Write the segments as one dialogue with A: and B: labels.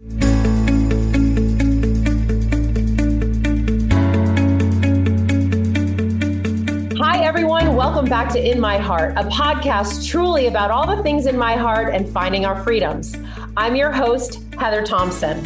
A: Hi, everyone. Welcome back to In My Heart, a podcast truly about all the things in my heart and finding our freedoms. I'm your host, Heather Thompson.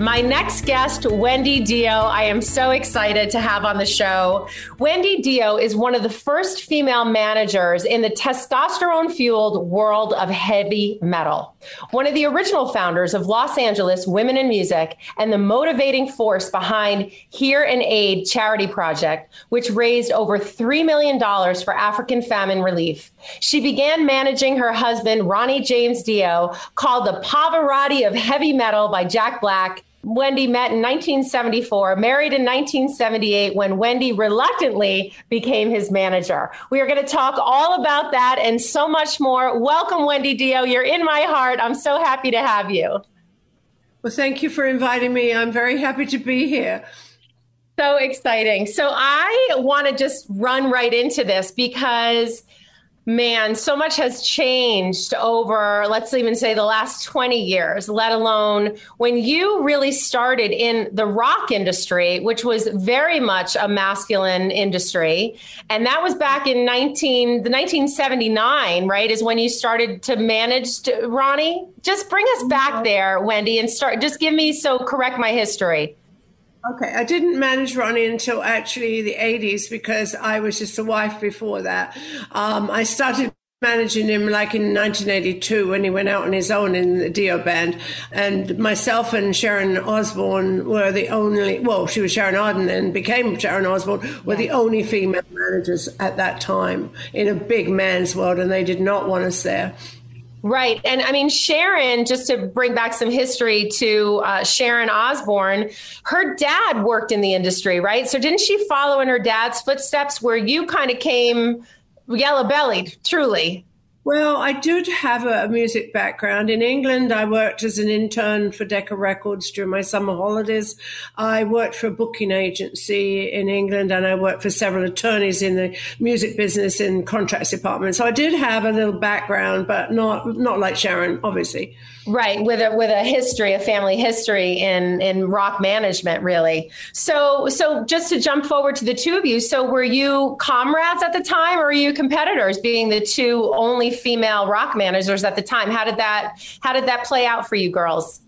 A: My next guest, Wendy Dio, I am so excited to have on the show. Wendy Dio is one of the first female managers in the testosterone fueled world of heavy metal. One of the original founders of Los Angeles Women in Music and the motivating force behind Hear 'n Aid charity project, which raised over $3 million for African famine relief. She began managing her husband, Ronnie James Dio, called the Pavarotti of Heavy Metal by Jack Black Wendy met in 1974, married in 1978 when Wendy reluctantly became his manager. We are going to talk all about that and so much more. Welcome, Wendy Dio. You're in my heart. I'm so happy to have you.
B: Well, thank you for inviting me. I'm very happy to be here.
A: So exciting. So I want to just run right into this because man, so much has changed over, let's even say, the last 20 years, let alone when you really started in the rock industry, which was very much a masculine industry. And that was back in 19, the 1979, right? Is when you started to manage to, Ronnie. Just bring us back there, Wendy, and start, just give me so correct my history.
B: Okay, I didn't manage Ronnie until actually the 80s because I was just a wife before that. Um, I started managing him like in 1982 when he went out on his own in the Dio band. And myself and Sharon Osbourne were the only, well, she was Sharon Arden then became Sharon Osbourne, were the only female managers at that time in a big man's world, and they did not want us there.
A: Right. And I mean, Sharon, just to bring back some history to uh, Sharon Osbourne, her dad worked in the industry, right? So didn't she follow in her dad's footsteps where you kind of came yellow bellied, truly?
B: Well, I did have a music background. In England, I worked as an intern for Decca Records during my summer holidays. I worked for a booking agency in England and I worked for several attorneys in the music business in contracts department. So I did have a little background, but not not like Sharon, obviously.
A: Right, with a with a history, a family history in in rock management, really. So so just to jump forward to the two of you, so were you comrades at the time or were you competitors being the two only female rock managers at the time. How did that how did that play out for you girls?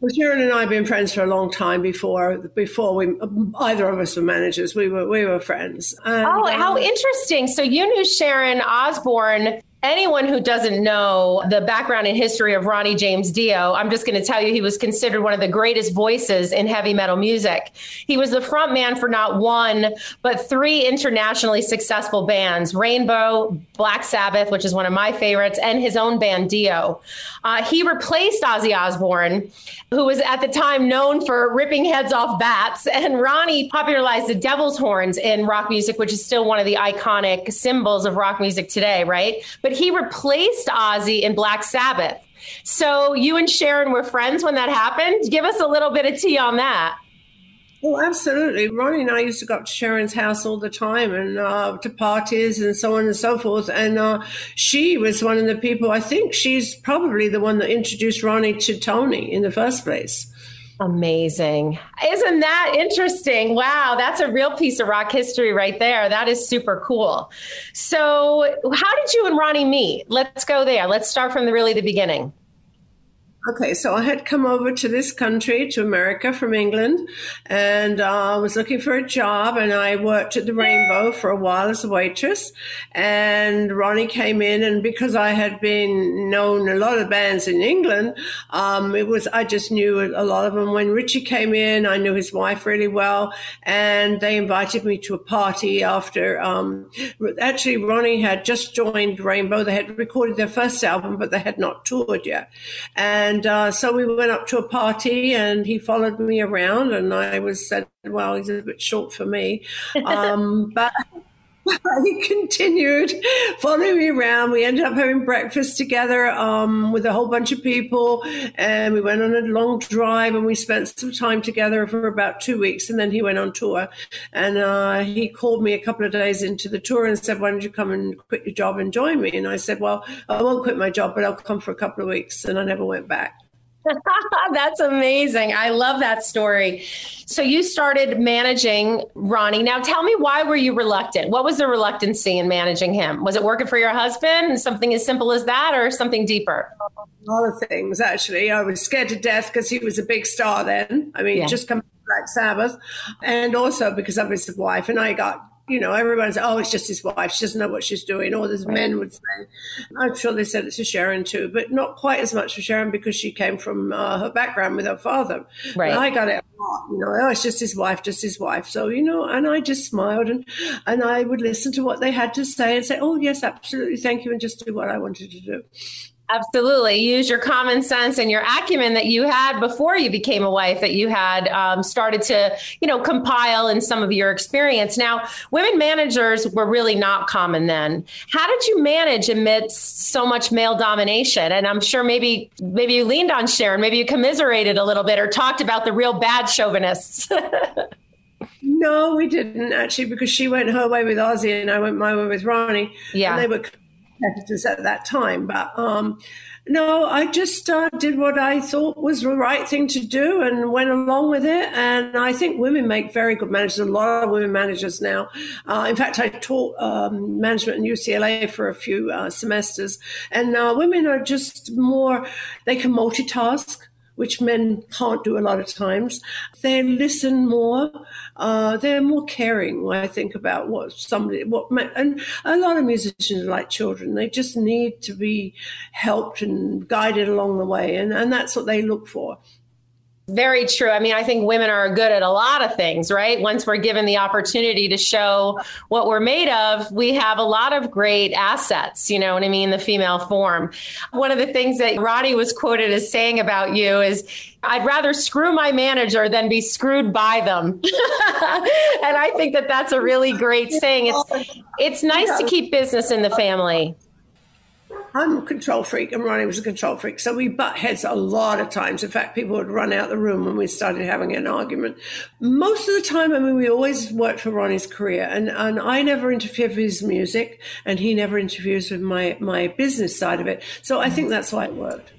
B: Well, Sharon and I have been friends for a long time before before we either of us were managers. We were we were friends.
A: And, oh, how um, interesting! So you knew Sharon Osbourne anyone who doesn't know the background and history of Ronnie James Dio, I'm just going to tell you he was considered one of the greatest voices in heavy metal music. He was the front man for not one, but three internationally successful bands Rainbow, Black Sabbath, which is one of my favorites, and his own band Dio. Uh, he replaced Ozzy Osbourne, who was at the time known for ripping heads off bats, and Ronnie popularized the devil's horns in rock music, which is still one of the iconic symbols of rock music today, right? But he replaced Ozzy in Black Sabbath. So you and Sharon were friends when that happened. Give us a little bit of tea on that.
B: Oh, absolutely. Ronnie and I used to go up to Sharon's house all the time and uh, to parties and so on and so forth. And uh, she was one of the people, I think she's probably the one that introduced Ronnie to Tony in the first place.
A: Amazing. Isn't that interesting? Wow, that's a real piece of rock history right there. That is super cool. So, how did you and Ronnie meet? Let's go there. Let's start from the really the beginning.
B: Okay, so I had come over to this country, to America from England, and I uh, was looking for a job. And I worked at the Rainbow for a while as a waitress. And Ronnie came in, and because I had been known a lot of bands in England, um, it was I just knew a lot of them. When Richie came in, I knew his wife really well, and they invited me to a party after. Um, actually, Ronnie had just joined Rainbow. They had recorded their first album, but they had not toured yet, and and uh, so we went up to a party and he followed me around and I was said, well, he's a bit short for me. Um, but he continued following me around. We ended up having breakfast together um, with a whole bunch of people, and we went on a long drive and we spent some time together for about two weeks. And then he went on tour, and uh, he called me a couple of days into the tour and said, "Why don't you come and quit your job and join me?" And I said, "Well, I won't quit my job, but I'll come for a couple of weeks." And I never went back.
A: That's amazing. I love that story. So you started managing Ronnie. Now tell me why were you reluctant? What was the reluctancy in managing him? Was it working for your husband? Something as simple as that or something deeper?
B: A lot of things actually. I was scared to death because he was a big star then. I mean, yeah. just come Black Sabbath and also because of his wife and I got you know, everyone's, oh, it's just his wife. She doesn't know what she's doing. Or there's men would say, I'm sure they said it to Sharon too, but not quite as much for Sharon because she came from uh, her background with her father. Right. I got it a lot, you know, oh, it's just his wife, just his wife. So, you know, and I just smiled and, and I would listen to what they had to say and say, oh, yes, absolutely. Thank you. And just do what I wanted to do.
A: Absolutely. Use your common sense and your acumen that you had before you became a wife that you had um, started to, you know, compile in some of your experience. Now, women managers were really not common then. How did you manage amidst so much male domination? And I'm sure maybe maybe you leaned on Sharon, maybe you commiserated a little bit or talked about the real bad chauvinists.
B: no, we didn't actually because she went her way with Ozzy and I went my way with Ronnie. Yeah. And they were competitors at that time. But um, no, I just uh, did what I thought was the right thing to do and went along with it. And I think women make very good managers. A lot of women managers now. Uh, in fact, I taught um, management in UCLA for a few uh, semesters, and uh, women are just more. They can multitask which men can't do a lot of times. They listen more. Uh, they're more caring I think about what somebody, what, and a lot of musicians are like children. They just need to be helped and guided along the way. And, and that's what they look for.
A: Very true. I mean, I think women are good at a lot of things, right? Once we're given the opportunity to show what we're made of, we have a lot of great assets, you know what I mean? The female form. One of the things that Ronnie was quoted as saying about you is, I'd rather screw my manager than be screwed by them. and I think that that's a really great saying. It's, it's nice to keep business in the family.
B: I'm a control freak and Ronnie was a control freak. So we butt heads a lot of times. In fact, people would run out the room when we started having an argument. Most of the time, I mean, we always worked for Ronnie's career and, and I never interfered with his music and he never interferes with my, my business side of it. So I think that's why it worked.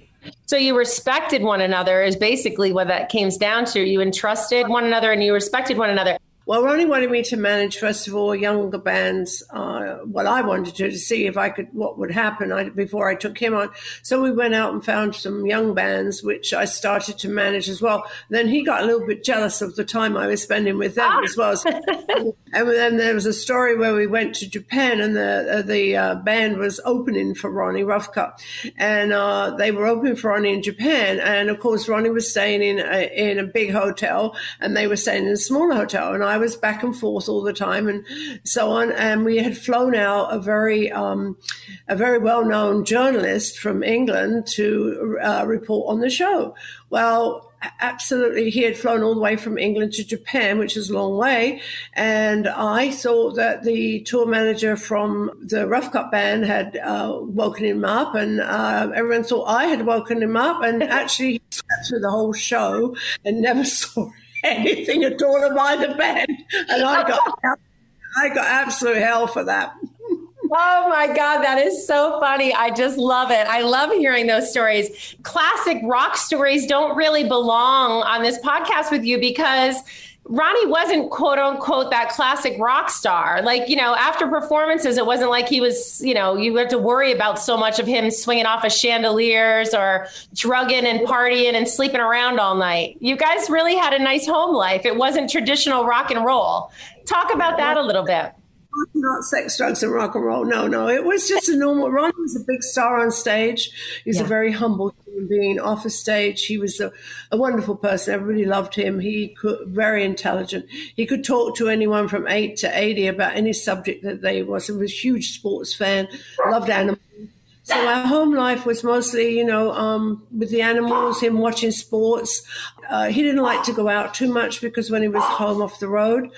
A: So you respected one another is basically what that came down to. You entrusted one another and you respected one another.
B: Well, Ronnie wanted me to manage, first of all, younger bands. Uh, what I wanted to to see if I could, what would happen I, before I took him on. So we went out and found some young bands, which I started to manage as well. Then he got a little bit jealous of the time I was spending with them as well. and then there was a story where we went to Japan, and the uh, the uh, band was opening for Ronnie Rough Cutt, and uh, they were opening for Ronnie in Japan. And of course, Ronnie was staying in a, in a big hotel, and they were staying in a smaller hotel, and I I was back and forth all the time and so on. And we had flown out a very, um, a very well known journalist from England to uh, report on the show. Well, absolutely he had flown all the way from England to Japan, which is a long way. And I thought that the tour manager from the Rough Cutt band had uh, woken him up, and uh, everyone thought I had woken him up. And actually, he slept through the whole show and never saw anything at all by the bed, and I got I got absolute hell for that.
A: Oh my God, that is so funny. I just love it. I love hearing those stories. Classic rock stories don't really belong on this podcast with you because Ronnie wasn't quote unquote that classic rock star. Like, you know, after performances, it wasn't like he was, you know, you had to worry about so much of him swinging off of chandeliers or drugging and partying and sleeping around all night. You guys really had a nice home life. It wasn't traditional rock and roll. Talk about that a little bit
B: not sex, drugs, and rock and roll. No, no. It was just a normal. Ron was a big star on stage. He's yeah. a very humble human being off a stage. He was a, a, wonderful person. Everybody loved him. He could very intelligent. He could talk to anyone from eight to eighty about any subject that they was. He was a huge sports fan. Loved animals. So our home life was mostly, you know, um, with the animals, him watching sports. Uh, he didn't like to go out too much because when he was home off the road,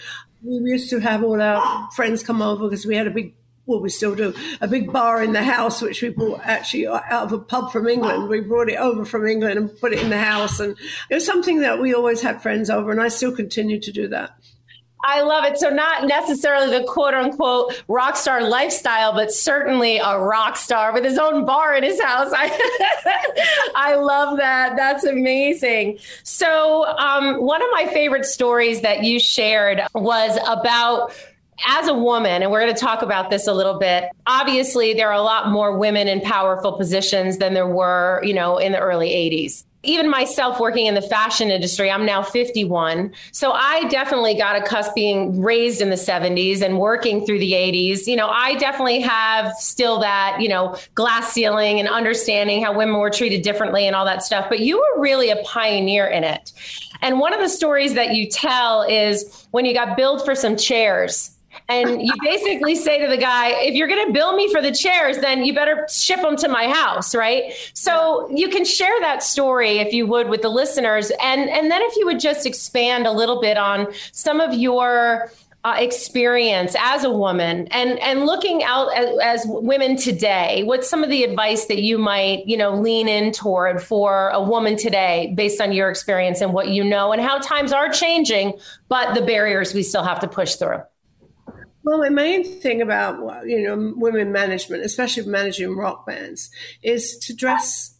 B: we used to have all our friends come over because we had a big well, we still do a big bar in the house, which we brought actually out of a pub from England. We brought it over from England and put it in the house, and it was something that we always had friends over, and I still continue to do that.
A: I love it. So not necessarily the quote unquote rock star lifestyle, but certainly a rock star with his own bar in his house. I, I love that. That's amazing. So um, one of my favorite stories that you shared was about as a woman, and we're going to talk about this a little bit. Obviously, there are a lot more women in powerful positions than there were, you know, in the early 80s even myself working in the fashion industry, I'm now 51. So I definitely got a cusp being raised in the 70s and working through the 80s. You know, I definitely have still that, you know, glass ceiling and understanding how women were treated differently and all that stuff. But you were really a pioneer in it. And one of the stories that you tell is when you got billed for some chairs and you basically say to the guy, if you're going to bill me for the chairs, then you better ship them to my house, right? So you can share that story if you would with the listeners, and and then if you would just expand a little bit on some of your uh, experience as a woman and and looking out as, as, women today what's some of the advice that you might you know lean in toward for a woman today based on your experience and what you know and how times are changing but the barriers we still have to push through
B: well, the main thing about you know women management, especially managing rock bands, is to dress.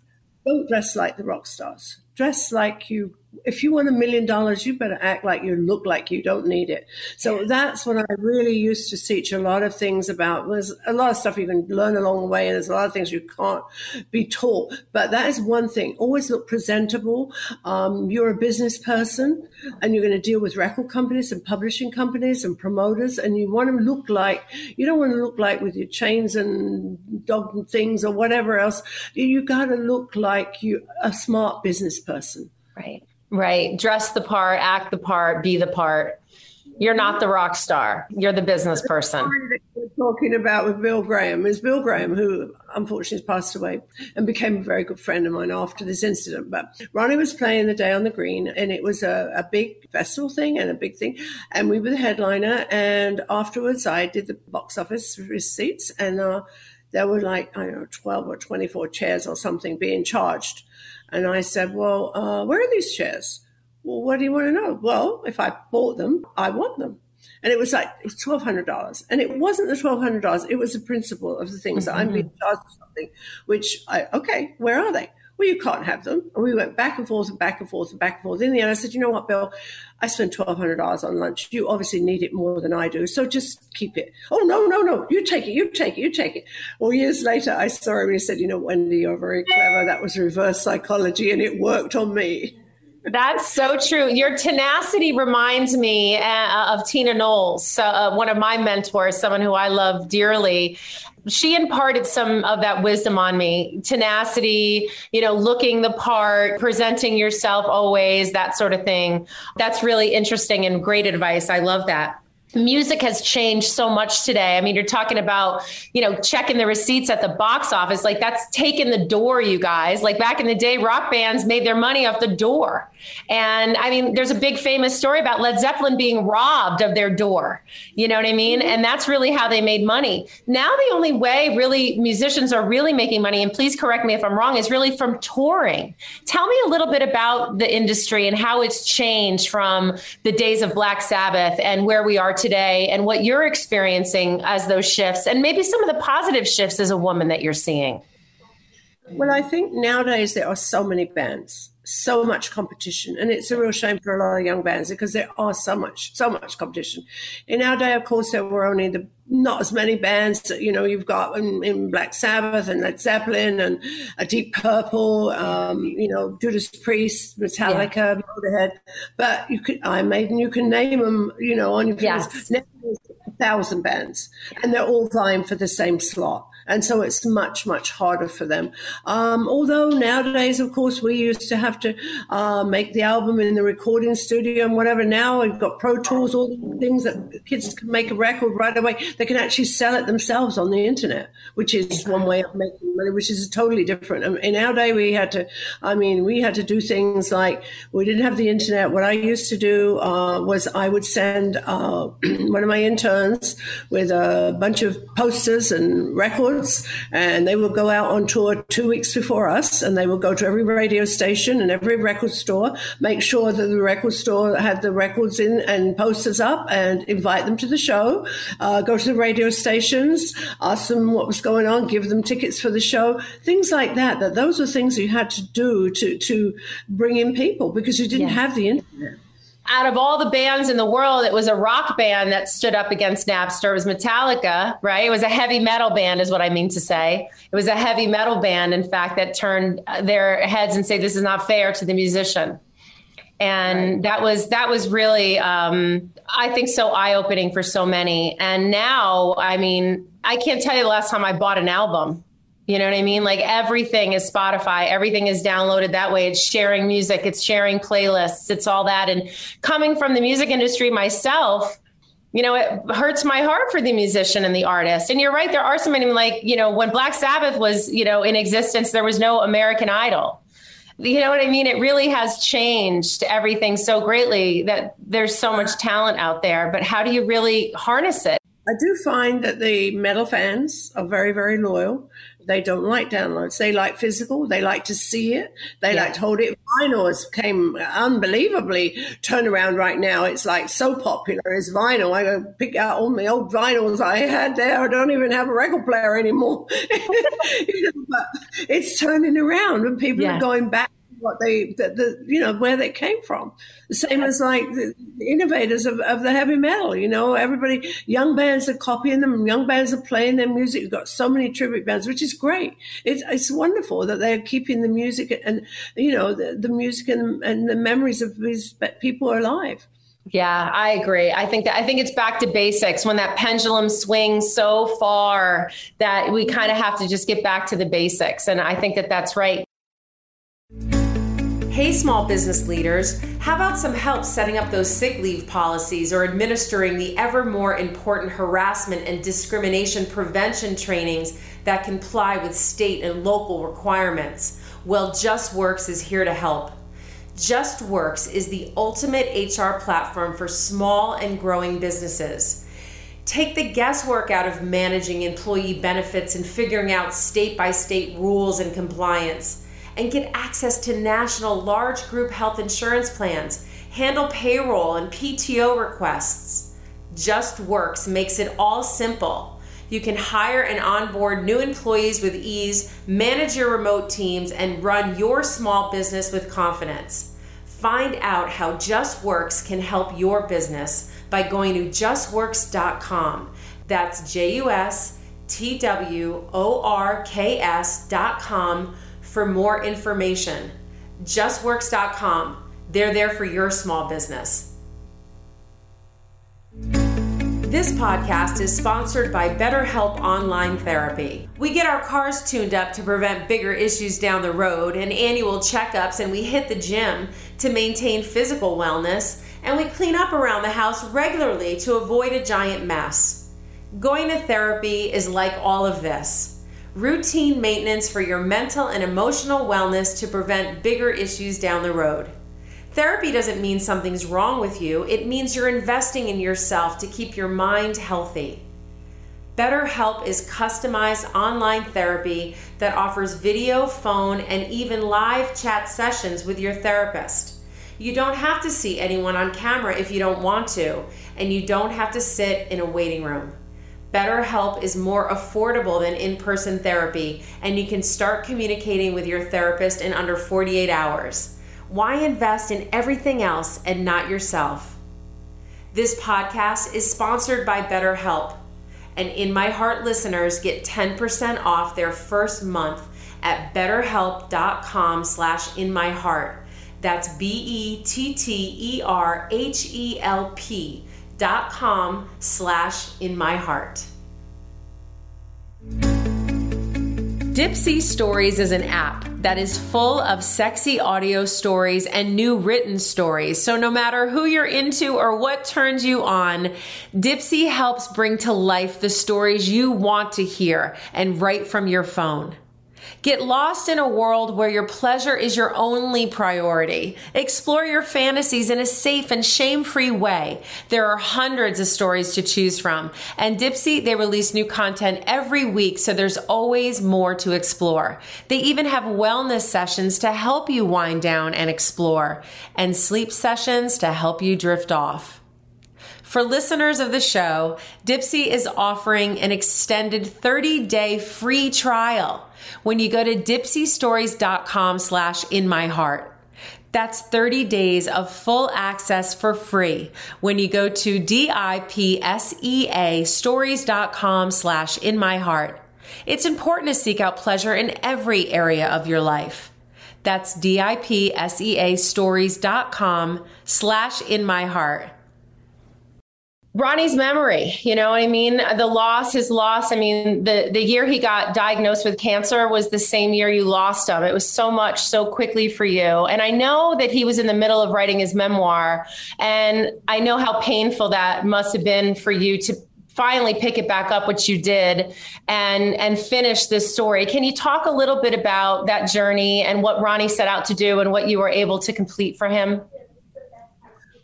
B: Don't dress like the rock stars. Dress like you if you want a million dollars, you better act like you look like you don't need it. So that's what I really used to teach a lot of things about. There's a lot of stuff you can learn along the way, and there's a lot of things you can't be taught. But that is one thing. Always look presentable. Um, you're a business person, and you're going to deal with record companies and publishing companies and promoters, and you want to look like you don't want to look like with your chains and dog things or whatever else. You, you got to look like you a smart business person.
A: Right. Right. Dress the part, act the part, be the part. You're not the rock star. You're the business person.
B: Talking about with Bill Graham is Bill Graham, who unfortunately passed away and became a very good friend of mine after this incident. But Ronnie was playing the day on the green, and it was a, a big festival thing and a big thing. And we were the headliner. And afterwards, I did the box office receipts, and uh, there were like, I don't know, 12 or 24 chairs or something being charged and I said, Well, uh, where are these chairs? Well, what do you want to know? Well, if I bought them, I want them. And it was like twelve hundred dollars, and it wasn't the twelve hundred dollars. It was the principle of the things mm-hmm. that I'm being mm-hmm. charged for something. Which I okay, where are they? Well, you can't have them. And we went back and forth and back and forth and back and forth. In the end, I said, you know what, Bill, I spent $1,200 on lunch. You obviously need it more than I do. So just keep it. Oh, no, no, no. You take it. You take it. You take it. Well, years later, I saw him and he said, you know, Wendy, you're very clever. That was reverse psychology and it worked on me.
A: That's so true. Your tenacity reminds me uh, of Tina Knowles, uh, one of my mentors, someone who I love dearly she imparted some of that wisdom on me tenacity you know looking the part presenting yourself always that sort of thing that's really interesting and great advice i love that music has changed so much today. I mean, you're talking about, you know, checking the receipts at the box office. Like that's taken the door, you guys. Like back in the day, rock bands made their money off the door. And I mean, there's a big famous story about Led Zeppelin being robbed of their door. You know what I mean? Mm-hmm. And that's really how they made money. Now, the only way really musicians are really making money, and please correct me if I'm wrong, is really from touring. Tell me a little bit about the industry and how it's changed from the days of Black Sabbath and where we are today and what you're experiencing as those shifts and maybe some of the positive shifts as a woman that you're seeing?
B: Well, I think nowadays there are so many bands, so much competition. And it's a real shame for a lot of young bands because there are so much, so much competition. In our day, of course, there were only the not as many bands that, you know, you've got in, in Black Sabbath and Led Zeppelin and a Deep Purple, um, you know, Judas Priest, Metallica, yeah. Motorhead. But you could, Iron Maiden, you can name them, you know, on your yes. a thousand bands and they're all vying for the same slot and so it's much much harder for them. Um, although nowadays, of course, we used to have to uh, make the album in the recording studio and whatever. Now we've got Pro Tools, all the things that kids can make a record right away. They can actually sell it themselves on the internet, which is one way of making money, which is totally different. Um, in our day, we had to. I mean, we had to do things like we didn't have the internet. What I used to do uh, was I would send uh, one of my interns with a bunch of posters and records and they will go out on tour two weeks before us, and they will go to every radio station and every record store, make sure that the record store had the records in and posters up, and invite them to the show. Uh, go to the radio stations, ask them what was going on, give them tickets for the show, things like that. That those are things you had to do to to bring in people because you didn't yeah. have the internet
A: out of all the bands in the world, it was a rock band that stood up against Napster. It was Metallica, right? It was a heavy metal band, is what I mean to say. It was a heavy metal band, in fact, that turned their heads and say, "This is not fair to the musician." And right. that was that was really, um, I think, so eye opening for so many. And now, I mean, I can't tell you the last time I bought an album. You know what I mean? Like everything is Spotify, everything is downloaded that way. It's sharing music, it's sharing playlists, it's all that. And coming from the music industry myself, you know, it hurts my heart for the musician and the artist. And you're right, there are so many like, you know, when Black Sabbath was, you know, in existence, there was no American Idol. You know what I mean? It really has changed everything so greatly that there's so much talent out there. But how do you really harness it?
B: I do find that the metal fans are very, very loyal. They don't like downloads. They like physical. They like to see it. They yeah. like to hold it. Vinyl has came unbelievably turn around right now. It's like so popular as vinyl. I go pick out all my old vinyls I had there. I don't even have a record player anymore. you know, but it's turning around and people yeah. are going back what they, the, the, you know, where they came from. The same as like the, the innovators of, of the heavy metal, you know, everybody, young bands are copying them, young bands are playing their music. You've got so many tribute bands, which is great. It's, it's wonderful that they're keeping the music and, you know, the, the music and, and the memories of these people are alive.
A: Yeah, I agree. I think that I think it's back to basics when that pendulum swings so far that we kind of have to just get back to the basics. And I think that that's right. Hey, small business leaders, how about some help setting up those sick leave policies or administering the ever more important harassment and discrimination prevention trainings that comply with state and local requirements? Well, JustWorks is here to help. JustWorks is the ultimate HR platform for small and growing businesses. Take the guesswork out of managing employee benefits and figuring out state by state rules and compliance and get access to national large group health insurance plans, handle payroll and PTO requests. Just Works makes it all simple. You can hire and onboard new employees with ease, manage your remote teams, and run your small business with confidence. Find out how Just Works can help your business by going to justworks.com. That's J U S T W O R K S.com for more information. JustWorks.com. They're there for your small business. This podcast is sponsored by BetterHelp Online Therapy. We get our cars tuned up to prevent bigger issues down the road and annual checkups, and we hit the gym to maintain physical wellness, and we clean up around the house regularly to avoid a giant mess. Going to therapy is like all of this routine maintenance for your mental and emotional wellness to prevent bigger issues down the road. Therapy doesn't mean something's wrong with you, it means you're investing in yourself to keep your mind healthy. BetterHelp is customized online therapy that offers video, phone, and even live chat sessions with your therapist. You don't have to see anyone on camera if you don't want to, and you don't have to sit in a waiting room. BetterHelp is more affordable than in person therapy, and you can start communicating with your therapist in under 48 hours. why invest in everything else and not yourself? This podcast is sponsored by BetterHelp, and In My Heart listeners get 10% off their first month at betterhelp.com slash in my heart. That's B-E-T-T-E-R-H-E-L-P dot com slash in my heart. Dipsea Stories is an app that is full of sexy audio stories and new written stories. So no matter who you're into or what turns you on, Dipsea helps bring to life the stories you want to hear and write from your phone. Get lost in a world where your pleasure is your only priority. Explore your fantasies in a safe and shame-free way. There are hundreds of stories to choose from. And Dipsea, they release new content every week, so there's always more to explore. They even have wellness sessions to help you wind down and explore, and sleep sessions to help you drift off. For listeners of the show, Dipsea is offering an extended 30-day free trial when you go to dipseastories.com slash in my heart. That's 30 days of full access for free when you go to D-I-P-S-E-A stories.com slash in my heart. It's important to seek out pleasure in every area of your life. That's D-I-P-S-E-A stories.com slash in my heart. Ronnie's memory, you know what I mean? The loss, his loss. I mean, the, the year he got diagnosed with cancer was the same year you lost him. It was so much so quickly for you. And I know that he was in the middle of writing his memoir. And I know how painful that must have been for you to finally pick it back up, which you did, and and finish this story. Can you talk a little bit about that journey and what Ronnie set out to do and what you were able to complete for him?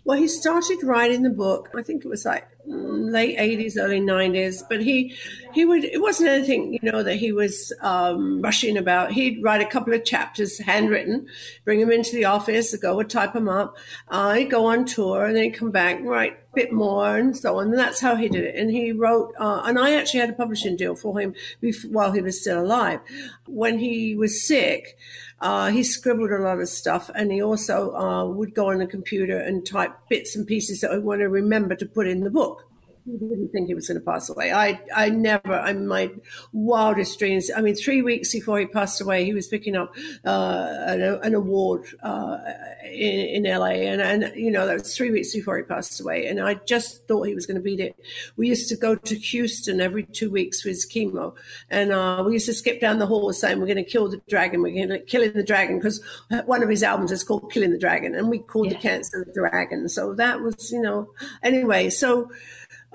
B: Well, he started writing the book. I think it was like late eighties, early nineties. But he he would. It wasn't anything you know that he was um, rushing about. He'd write a couple of chapters, handwritten, bring them into the office, go and type them up. Uh, he'd go on tour, and then come back, write a bit more, and so on. And that's how he did it. And he wrote. Uh, and I actually had a publishing deal for him before, while he was still alive. When he was sick. Uh, he scribbled a lot of stuff, and he also uh, would go on the computer and type bits and pieces that I want to remember to put in the book didn't think he was going to pass away. I, I never, in my wildest dreams, I mean, three weeks before he passed away, he was picking up uh, an, an, award uh, in, in, LA. And, and, you know, that was three weeks before he passed away. And I just thought he was going to beat it. We used to go to Houston every two weeks for his chemo. And uh, we used to skip down the hall saying, we're going to kill the dragon. We're going to kill the dragon because one of his albums is called Killing the Dragon. And we called yeah. the cancer the dragon. So that was, you know, anyway, so,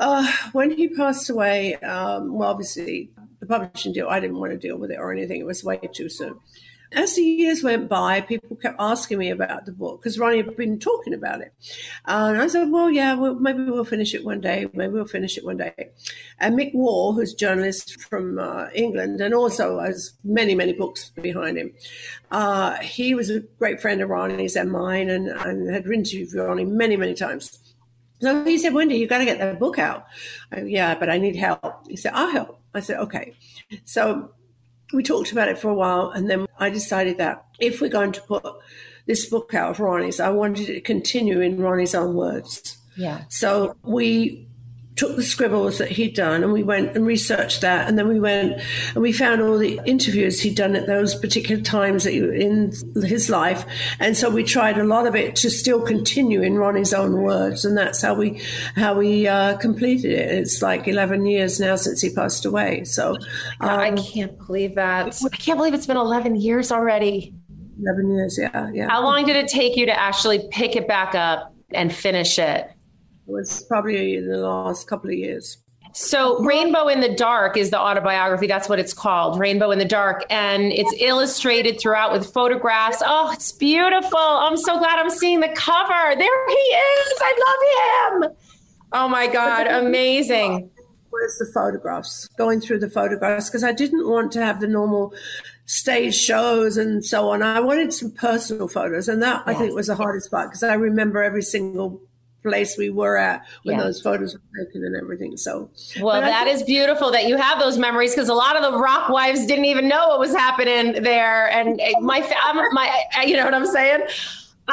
B: uh, when he passed away, um, well, obviously the publishing deal, I didn't want to deal with it or anything. It was way too soon. As the years went by, people kept asking me about the book because Ronnie had been talking about it. And I said, well, yeah, well, maybe we'll finish it one day. Maybe we'll finish it one day. And Mick Wall, who's a journalist from uh, England and also has many, many books behind him, uh, he was a great friend of Ronnie's and mine and, and had interviewed Ronnie many, many times. So he said, Wendy, you got to get that book out. I, yeah, but I need help. He said, I'll help. I said, okay. So we talked about it for a while. And then I decided that if we're going to put this book out of Ronnie's, I wanted it to continue in Ronnie's own words.
A: Yeah.
B: So we took the scribbles that he'd done and we went and researched that. And then we went and we found all the interviews he'd done at those particular times in his life. And so we tried a lot of it to still continue in Ronnie's own words. And that's how we how we uh, completed it. It's like 11 years now since he passed away. So
A: um, I can't believe that. I can't believe it's been 11 years already.
B: 11 years yeah yeah.
A: How long did it take you to actually pick it back up and finish it
B: was probably in the last couple of years.
A: So, Rainbow in the Dark is the autobiography. That's what it's called, Rainbow in the Dark. And it's illustrated throughout with photographs. Oh, it's beautiful. I'm so glad I'm seeing the cover. There he is. I love him. Oh my God, amazing.
B: Where's the photographs? Going through the photographs because I didn't want to have the normal stage shows and so on. I wanted some personal photos, and that yes. I think was the hardest part because I remember every single place we were at when yeah. those photos were taken and everything. So,
A: well, that think- is beautiful that you have those memories because a lot of the rock wives didn't even know what was happening there. And eh, my, I'm, my, eh, you know what I'm saying?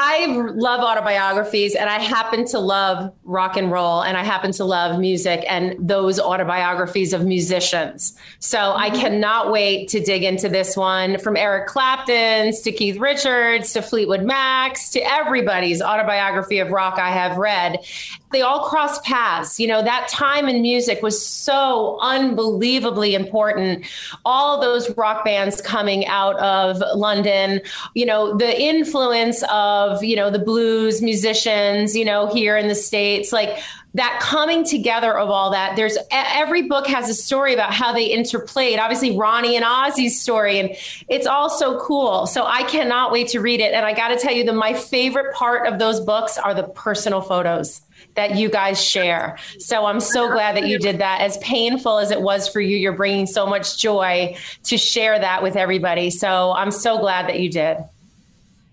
A: I love autobiographies and I happen to love rock and roll and I happen to love music and those autobiographies of musicians. So I mm-hmm. cannot wait to dig into this one from Eric Clapton's to Keith Richards to Fleetwood Mac's to everybody's autobiography of rock I have read. They all cross paths. You know, that time in music was so unbelievably important. All those rock bands coming out of London, you know, the influence of you know, the blues musicians, you know, here in the States, like that coming together of all that. There's every book has a story about how they interplayed. Obviously, Ronnie and Ozzy's story, and it's all so cool. So I cannot wait to read it. And I got to tell you that my favorite part of those books are the personal photos that you guys share. So I'm so glad that you did that. As painful as it was for you, you're bringing so much joy to share that with everybody. So I'm so glad that you did.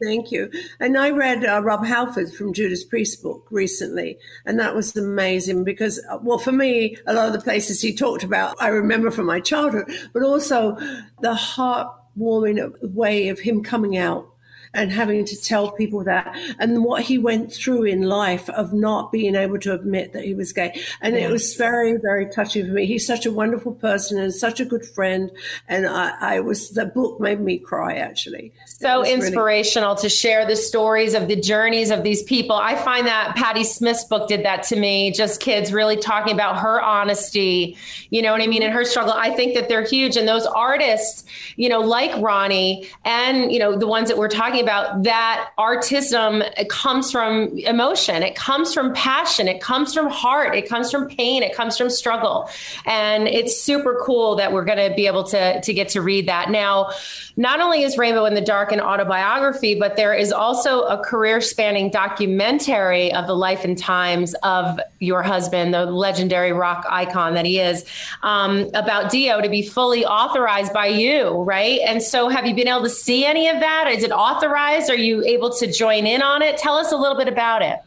B: Thank you. And I read uh, Rob Halford from Judas Priest book recently, and that was amazing because, uh, well, for me, a lot of the places he talked about, I remember from my childhood, but also the heartwarming way of him coming out and having to tell people that and what he went through in life of not being able to admit that he was gay. And yeah. it was very, very touching for me. He's such a wonderful person and such a good friend. And I, I was, the book made me cry actually.
A: So inspirational really- to share the stories of the journeys of these people. I find that Patti Smith's book did that to me, just kids really talking about her honesty, you know what I mean, and her struggle. I think that they're huge. And those artists, you know, like Ronnie and, you know, the ones that we're talking about that artism comes from emotion, it comes from passion, it comes from heart, it comes from pain, it comes from struggle. And it's super cool that we're going to be able to, to get to read that. Now, not only is Rainbow in the Dark an autobiography, but there is also a career spanning documentary of the life and times of your husband, the legendary rock icon that he is, um, about Dio to be fully authorized by you, right? And so, have you been able to see any of that? Is it authorized? Are you able to join in on it? Tell us a little bit about it.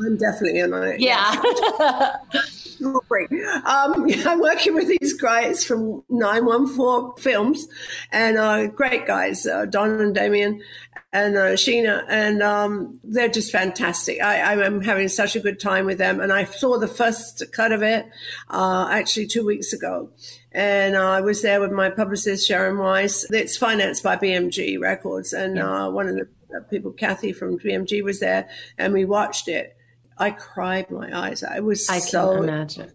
B: I'm definitely in on it.
A: Yeah.
B: Great. Um, I'm working with these guys from 914 Films and uh, great guys, uh, Don and Damien and uh, Sheena, and um, they're just fantastic. I, am having such a good time with them. And I saw the first cut of it uh, actually two weeks ago. And uh, I was there with my publicist, Sharon Weiss. It's financed by BMG Records. And uh, one of the people, Kathy from BMG, was there, and we watched it. I cried my eyes. I was
A: I
B: so.
A: can imagine.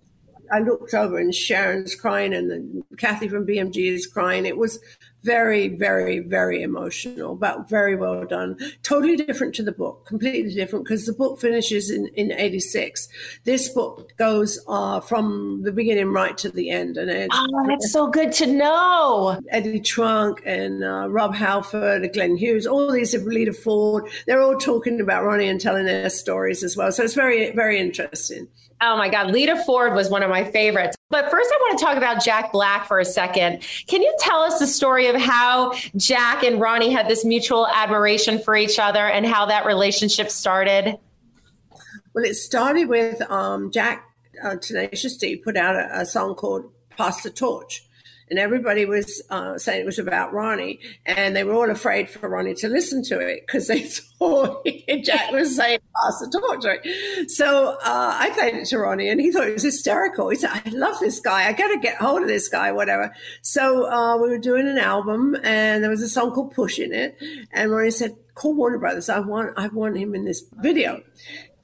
B: I looked over and Sharon's crying and then Kathy from BMG is crying. It was very, very, very emotional, but very well done. Totally different to the book, completely different because the book finishes in, in 86. This book goes uh, from the beginning right to the end. And
A: it's, oh, that's so good to know.
B: Eddie Trunk and uh, Rob Halford, Glenn Hughes, all these have Lita Ford. They're all talking about Ronnie and telling their stories as well. So it's very, very interesting.
A: Oh my God, Lita Ford was one of my favorites. But first, I want to talk about Jack Black for a second. Can you tell us the story of how Jack and Ronnie had this mutual admiration for each other and how that relationship started?
B: Well, it started with um, Jack uh, Tenacious D put out a, a song called Pass the Torch and everybody was uh, saying it was about Ronnie, and they were all afraid for Ronnie to listen to it because they thought Jack was saying pass the torch. Right? So uh, I played it to Ronnie, and he thought it was hysterical. He said, "I love this guy. I got to get hold of this guy, whatever." So uh, we were doing an album, and there was a song called "Push" in it, and Ronnie said, "Call Warner Brothers. I want, I want him in this video."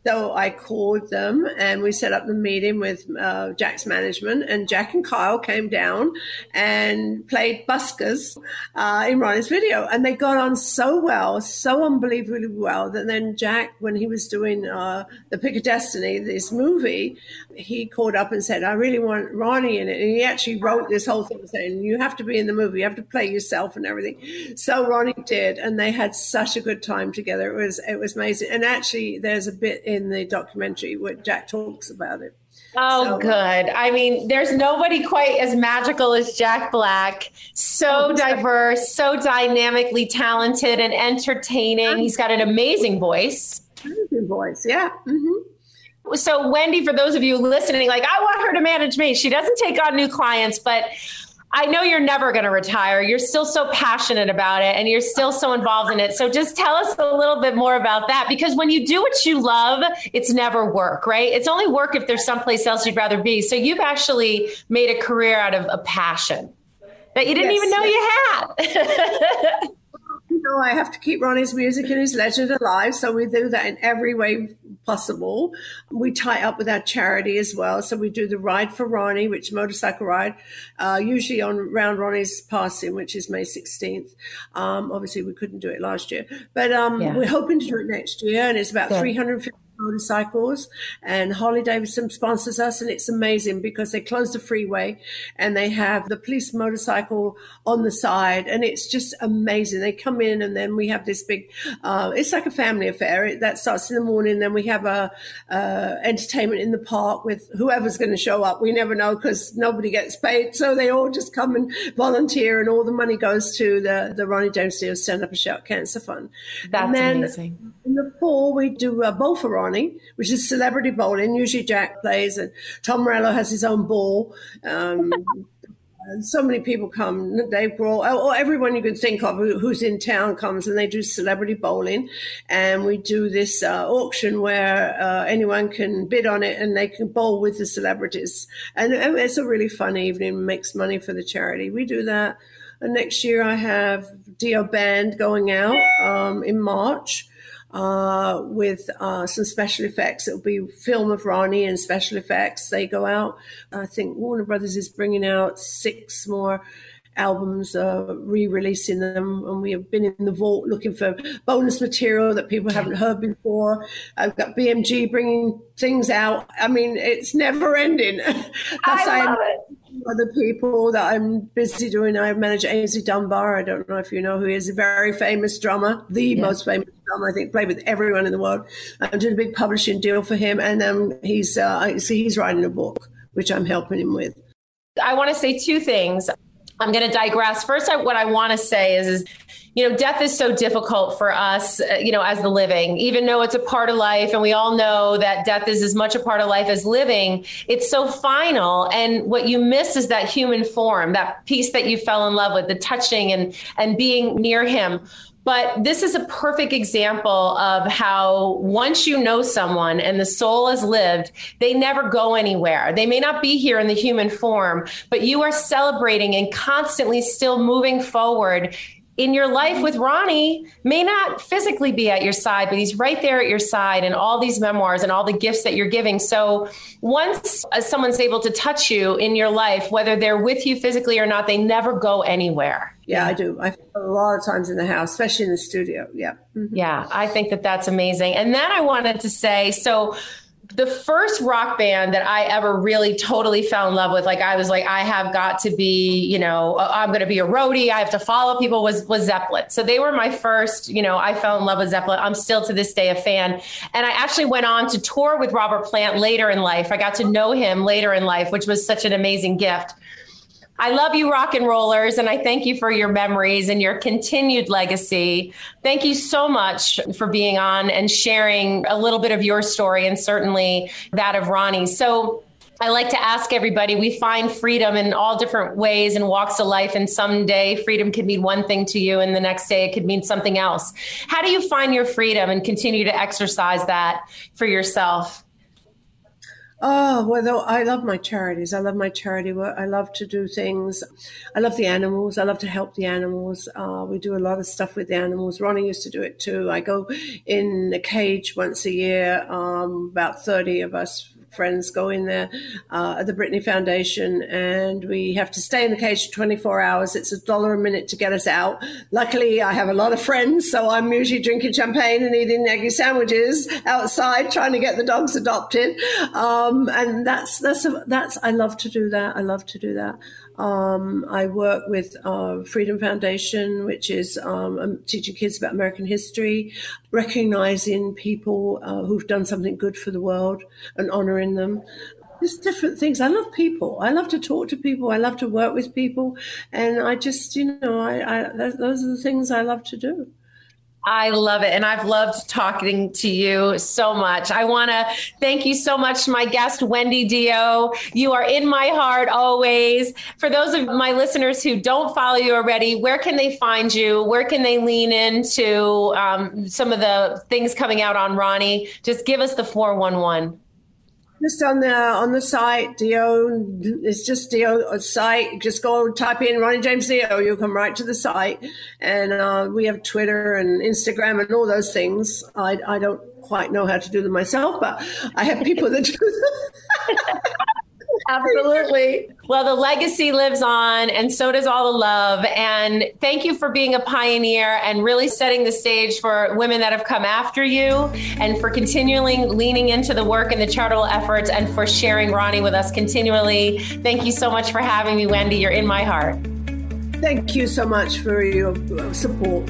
B: So I called them and we set up the meeting with uh, Jack's management. And Jack and Kyle came down and played buskers uh, in Ronnie's video. And they got on so well, so unbelievably well, that then Jack, when he was doing uh, The Pick of Destiny, this movie, he called up and said, I really want Ronnie in it. And he actually wrote this whole thing saying, You have to be in the movie, you have to play yourself and everything. So Ronnie did. And they had such a good time together. It was, it was amazing. And actually, there's a bit in the documentary where Jack talks about it.
A: Oh, so, good. I mean, there's nobody quite as magical as Jack Black. So oh, diverse, so dynamically talented and entertaining. He's got an amazing voice.
B: Amazing voice, yeah. Mm-hmm.
A: So, Wendy, for those of you listening, like, I want her to manage me. She doesn't take on new clients, but I know you're never going to retire. You're still so passionate about it and you're still so involved in it. So just tell us a little bit more about that because when you do what you love, it's never work, right? It's only work if there's someplace else you'd rather be. So you've actually made a career out of a passion that you didn't yes, even know yes. you had.
B: know, I have to keep Ronnie's music and his legend alive. So we do that in every way possible. We tie up with our charity as well. So we do the Ride for Ronnie, which motorcycle ride, uh, usually on around Ronnie's passing, which is May 16th. Um, obviously, we couldn't do it last year, but um, yeah. we're hoping to do it next year. And it's about yeah. 350 motorcycles and Harley Davidson sponsors us and it's amazing because they close the freeway and they have the police motorcycle on the side and it's just amazing. They come in and then we have this big, uh, it's like a family affair that starts in the morning. Then we have a, uh, entertainment in the park with whoever's going to show up. We never know because nobody gets paid. So they all just come and volunteer and all the money goes to the, the Ronnie James Dio Stand Up and Shout Cancer Fund.
A: That's
B: and then
A: amazing.
B: In the fall, we do a bowl Ronnie, which is celebrity bowling. Usually Jack plays and Tom Morello has his own ball. Um, so many people come. Dave Grohl, or everyone you can think of who's in town comes, and they do celebrity bowling. And we do this uh, auction where uh, anyone can bid on it, and they can bowl with the celebrities. And it's a really fun evening. Makes money for the charity. We do that. And next year, I have Dio Band going out um, in March uh, with uh, some special effects. It'll be film of Ronnie and special effects. They go out. I think Warner Brothers is bringing out six more albums, uh, re-releasing them, and we have been in the vault looking for bonus material that people haven't heard before. I've got BMG bringing things out. I mean, it's never ending.
A: I love it
B: other people that I'm busy doing. I manage Aynsley Dunbar. I don't know if you know who he is, a very famous drummer, the yeah. most famous drummer, I think, played with everyone in the world. I'm doing a big publishing deal for him. And then he's, uh, see, he's writing a book, which I'm helping him with.
A: I want to say two things. I'm going to digress. First, I, what I want to say is, is you know, death is so difficult for us, uh, you know, as the living, even though it's a part of life. And we all know that death is as much a part of life as living. It's so final. And what you miss is that human form, that piece that you fell in love with, the touching and, and being near him. But this is a perfect example of how once you know someone and the soul has lived, they never go anywhere. They may not be here in the human form, but you are celebrating and constantly still moving forward in your life with Ronnie may not physically be at your side, but he's right there at your side and all these memoirs and all the gifts that you're giving. So once someone's able to touch you in your life, whether they're with you physically or not, they never go anywhere.
B: Yeah, I do. I a lot of times in the house, especially in the studio. Yeah.
A: Mm-hmm. Yeah, I think that that's amazing. And then I wanted to say, so the first rock band that I ever really totally fell in love with, like I was like, I have got to be, you know, uh, I'm going to be a roadie. I have to follow people was, was Zeppelin. So they were my first, you know, I fell in love with Zeppelin. I'm still to this day a fan. And I actually went on to tour with Robert Plant later in life. I got to know him later in life, which was such an amazing gift. I love you, rock and rollers, and I thank you for your memories and your continued legacy. Thank you so much for being on and sharing a little bit of your story and certainly that of Ronnie. So, I like to ask everybody we find freedom in all different ways and walks of life. And someday freedom could mean one thing to you, and the next day it could mean something else. How do you find your freedom and continue to exercise that for yourself?
B: Oh, well, though I love my charities. I love my charity work. I love to do things. I love the animals. I love to help the animals. Uh, we do a lot of stuff with the animals. Ronnie used to do it too. I go in a cage once a year. Um, about 30 of us friends go in there uh, at the Brittany Foundation, and we have to stay in the cage 24 hours. It's a dollar a minute to get us out. Luckily, I have a lot of friends, so I'm usually drinking champagne and eating eggy sandwiches outside, trying to get the dogs adopted. Um, and that's that's a, that's I love to do that. I love to do that. Um, I work with uh, Freedom Foundation, which is um, teaching kids about American history, recognizing people uh, who've done something good for the world and honoring them. Just different things. I love people. I love to talk to people. I love to work with people, and I just, you know, I, I those are the things I love to do.
A: I love it. And I've loved talking to you so much. I want to thank you so much, my guest, Wendy Dio. You are in my heart always. For those of my listeners who don't follow you already, where can they find you? Where can they lean into um, some of the things coming out on Ronnie? Just give us the 411
B: just on the on the site dio it's just dio site. Just go type in ronnie james dio you'll come right to the site. And uh, we have twitter and instagram and all those things. I i don't quite know how to do them myself but i have people that do
A: Absolutely. Well, the legacy lives on, and so does all the love. And thank you for being a pioneer and really setting the stage for women that have come after you, and for continually leaning into the work and the charitable efforts, and for sharing Ronnie with us continually. Thank you so much for having me, Wendy. You're in my heart.
B: Thank you so much for your support.